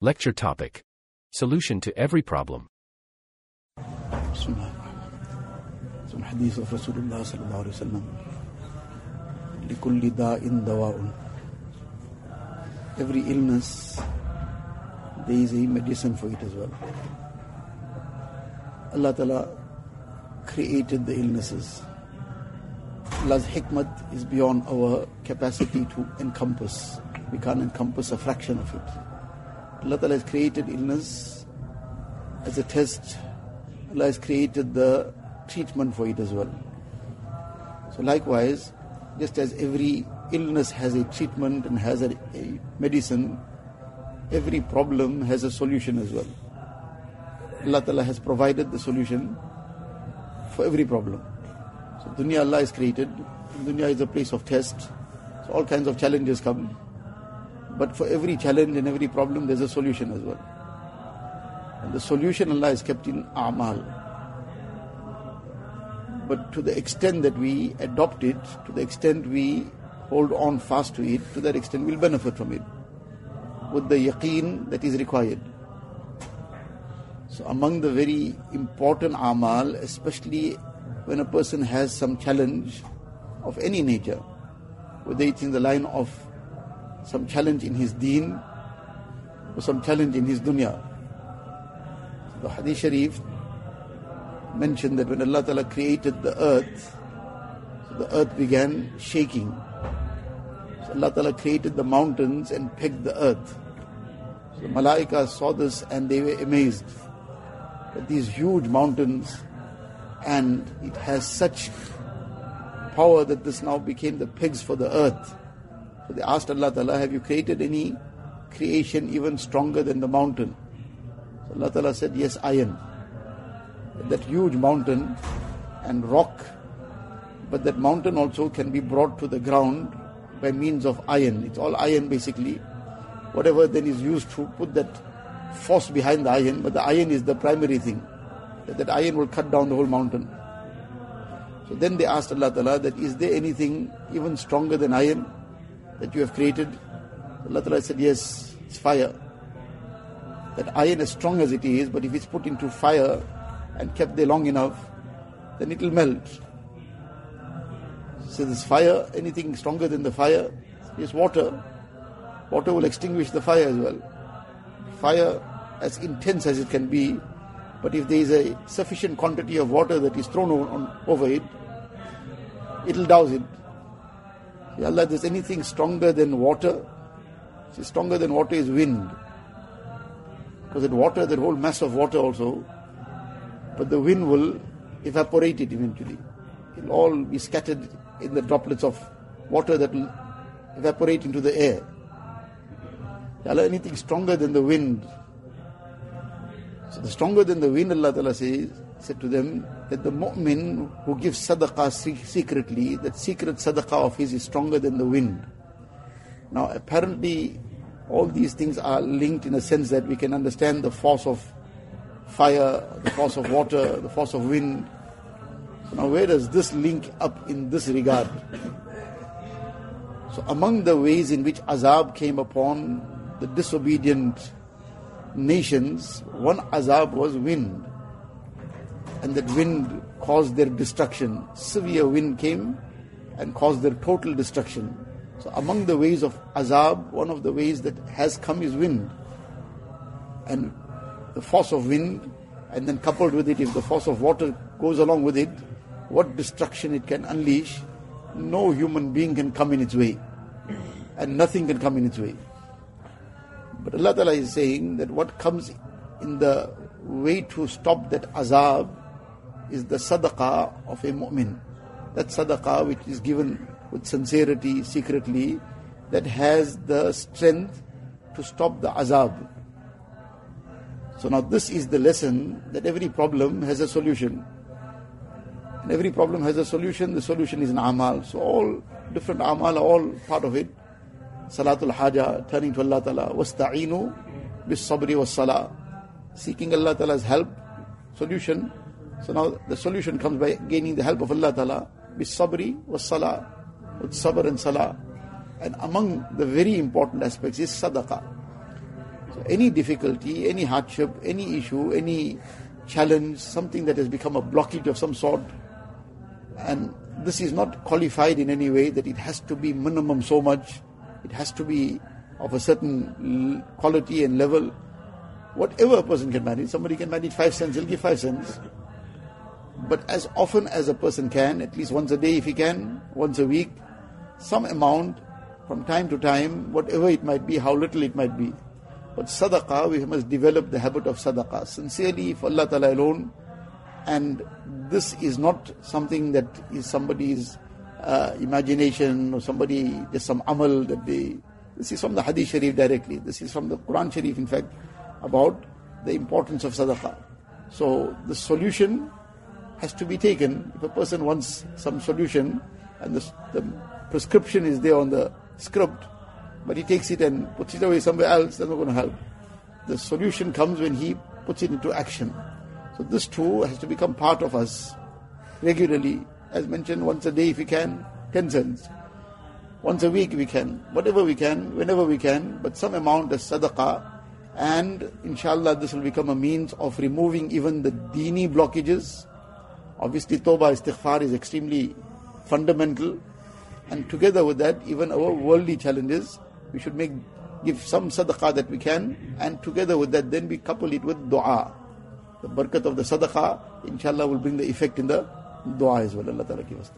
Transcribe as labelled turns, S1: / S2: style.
S1: Lecture topic Solution to every problem.
S2: بسم الله الرحمن الرحيم ثم حديث رسول الله صلى الله عليه وسلم لكل داء دواء Every illness there is a medicine for it as well. Allah Ta'ala created the illnesses. Allah's hikmat is beyond our capacity to encompass. We can't encompass a fraction of it. Allah Ta'ala has created illness as a test Allah has created the treatment for it as well. So likewise, just as every illness has a treatment and has a, a medicine, every problem has a solution as well. Allah Ta'ala has provided the solution for every problem. So dunya Allah has created. Dunya is a place of test. So all kinds of challenges come. But for every challenge and every problem, there's a solution as well. And the solution Allah has kept in Amal. But to the extent that we adopt it, to the extent we hold on fast to it, to that extent we'll benefit from it. With the yaqeen that is required. So among the very important amal, especially when a person has some challenge of any nature, whether it's in the line of some challenge in his deen or some challenge in his dunya, the Hadith Sharif mentioned that when Allah Ta'ala created the earth, so the earth began shaking. So Allah Ta'ala created the mountains and pegged the earth. So the Malaika saw this and they were amazed that these huge mountains and it has such power that this now became the pegs for the earth. They asked Allah Ta'ala, have you created any creation even stronger than the mountain? So Allah Ta'ala said, Yes, iron. That huge mountain and rock, but that mountain also can be brought to the ground by means of iron. It's all iron basically. Whatever then is used to put that force behind the iron, but the iron is the primary thing. That, that iron will cut down the whole mountain. So then they asked Allah Ta'ala that is there anything even stronger than iron that you have created? Allah Ta'ala said, Yes, it's fire that iron as strong as it is, but if it's put into fire and kept there long enough, then it will melt. So this fire, anything stronger than the fire, is water. Water will extinguish the fire as well. Fire, as intense as it can be, but if there is a sufficient quantity of water that is thrown on, on, over it, it will douse it. Ya Allah, there's anything stronger than water. See, stronger than water is wind. Because that water, that whole mass of water also, but the wind will evaporate it eventually. It will all be scattered in the droplets of water that will evaporate into the air. Ya Allah, anything stronger than the wind. So the stronger than the wind, Allah Ta'ala says, said to them that the mu'min who gives sadaqah secretly, that secret sadaqah of his is stronger than the wind. Now apparently all these things are linked in a sense that we can understand the force of fire, the force of water, the force of wind. Now, where does this link up in this regard? So, among the ways in which azab came upon the disobedient nations, one azab was wind. And that wind caused their destruction. Severe wind came and caused their total destruction. So among the ways of azab, one of the ways that has come is wind. And the force of wind, and then coupled with it, if the force of water goes along with it, what destruction it can unleash, no human being can come in its way. And nothing can come in its way. But Allah Ta'ala is saying that what comes in the way to stop that azab is the sadaqah of a mu'min. That sadaqah which is given with sincerity, secretly, that has the strength to stop the azab. So now this is the lesson that every problem has a solution. And every problem has a solution, the solution is an amal. So all different amal are all part of it. Salatul haja, turning to Allah Ta'ala, wasta'inu bis sabri was salah. Seeking Allah Ta'ala's help, solution. So now the solution comes by gaining the help of Allah Ta'ala, bis sabri was salah with sabr and salah. And among the very important aspects is sadaqah. So any difficulty, any hardship, any issue, any challenge, something that has become a blockage of some sort, and this is not qualified in any way that it has to be minimum so much, it has to be of a certain quality and level. Whatever a person can manage, somebody can manage five cents, he'll give five cents. But as often as a person can, at least once a day if he can, once a week, some amount from time to time, whatever it might be, how little it might be. But sadaqah, we must develop the habit of sadaqah sincerely for Allah Ta'ala alone. And this is not something that is somebody's uh, imagination or somebody, just some amal that they. This is from the Hadith Sharif directly. This is from the Quran Sharif, in fact, about the importance of sadaqah. So the solution has to be taken. If a person wants some solution and the, the prescription is there on the script, but he takes it and puts it away somewhere else, that's not going to help. The solution comes when he puts it into action. So this too has to become part of us regularly. As mentioned, once a day if we can, 10 cents. Once a week we can, whatever we can, whenever we can, but some amount of sadaqah. And inshallah this will become a means of removing even the dini blockages. Obviously tawbah istighfar is extremely fundamental. And together with that, even our worldly challenges, we should make give some sadaqah that we can, and together with that, then we couple it with dua. The barakat of the sadaqah, inshallah, will bring the effect in the dua as well. Allah Ta'ala give us.